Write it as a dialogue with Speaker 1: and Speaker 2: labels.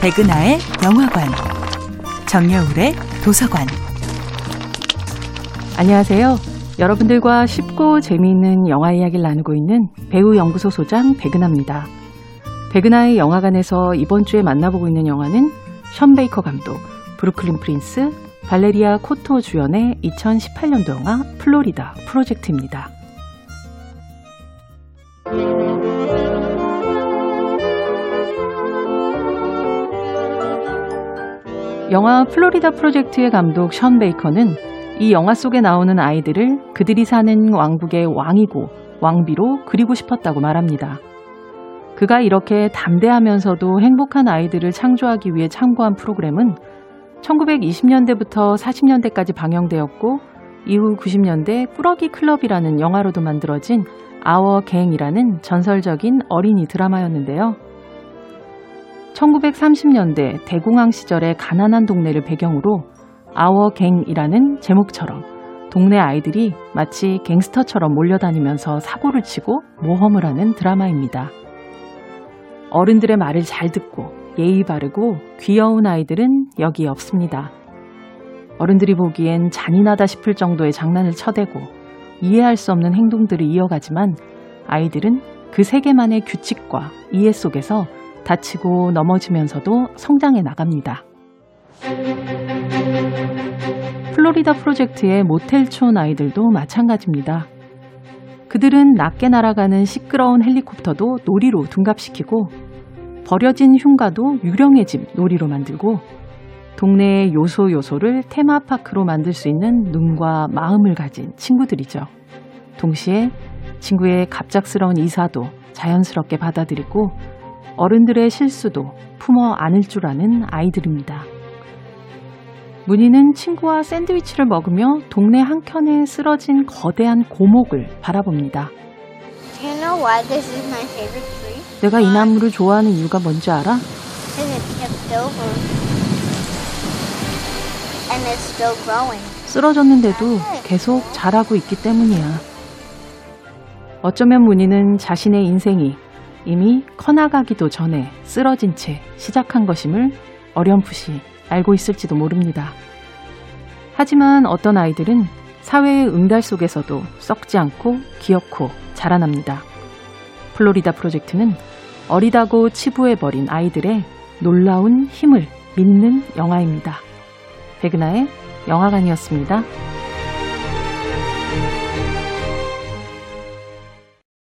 Speaker 1: 백은하의 영화관, 정여울의 도서관.
Speaker 2: 안녕하세요. 여러분들과 쉽고 재미있는 영화 이야기를 나누고 있는 배우 연구소 소장 백은하입니다. 백은하의 영화관에서 이번 주에 만나보고 있는 영화는 션 베이커 감독, 브루클린 프린스, 발레리아 코토 주연의 2018년도 영화 플로리다 프로젝트입니다. 영화 플로리다 프로젝트의 감독 션 베이커는 이 영화 속에 나오는 아이들을 그들이 사는 왕국의 왕이고 왕비로 그리고 싶었다고 말합니다. 그가 이렇게 담대하면서도 행복한 아이들을 창조하기 위해 참고한 프로그램은 1920년대부터 40년대까지 방영되었고 이후 90년대 꾸러기 클럽이라는 영화로도 만들어진 아워 갱이라는 전설적인 어린이 드라마였는데요. 1930년대 대공황 시절의 가난한 동네를 배경으로 아워 갱이라는 제목처럼 동네 아이들이 마치 갱스터처럼 몰려다니면서 사고를 치고 모험을 하는 드라마입니다. 어른들의 말을 잘 듣고 예의 바르고 귀여운 아이들은 여기 없습니다. 어른들이 보기엔 잔인하다 싶을 정도의 장난을 쳐대고 이해할 수 없는 행동들을 이어가지만 아이들은 그 세계만의 규칙과 이해 속에서 다치고 넘어지면서도 성장해 나갑니다. 플로리다 프로젝트의 모텔촌 아이들도 마찬가지입니다. 그들은 낮게 날아가는 시끄러운 헬리콥터도 놀이로 둔갑시키고 버려진 흉가도 유령의 집 놀이로 만들고 동네의 요소 요소를 테마파크로 만들 수 있는 눈과 마음을 가진 친구들이죠. 동시에 친구의 갑작스러운 이사도 자연스럽게 받아들이고 어른들의 실수도 품어 안을 줄 아는 아이들입니다. 문희는 친구와 샌드위치를 먹으며 동네 한켠에 쓰러진 거대한 고목을 바라봅니다.
Speaker 3: Do you know why this is my favorite tree?
Speaker 2: 내가 이 나무를 좋아하는 이유가 뭔지 알아? 쓰러졌는데도 계속 자라고 있기 때문이야. 어쩌면 문희는 자신의 인생이 이미 커나가기도 전에 쓰러진 채 시작한 것임을 어렴풋이 알고 있을지도 모릅니다. 하지만 어떤 아이들은 사회의 응달 속에서도 썩지 않고 귀엽고 자라납니다. 플로리다 프로젝트는 어리다고 치부해버린 아이들의 놀라운 힘을 믿는 영화입니다. 백은하의 영화관이었습니다.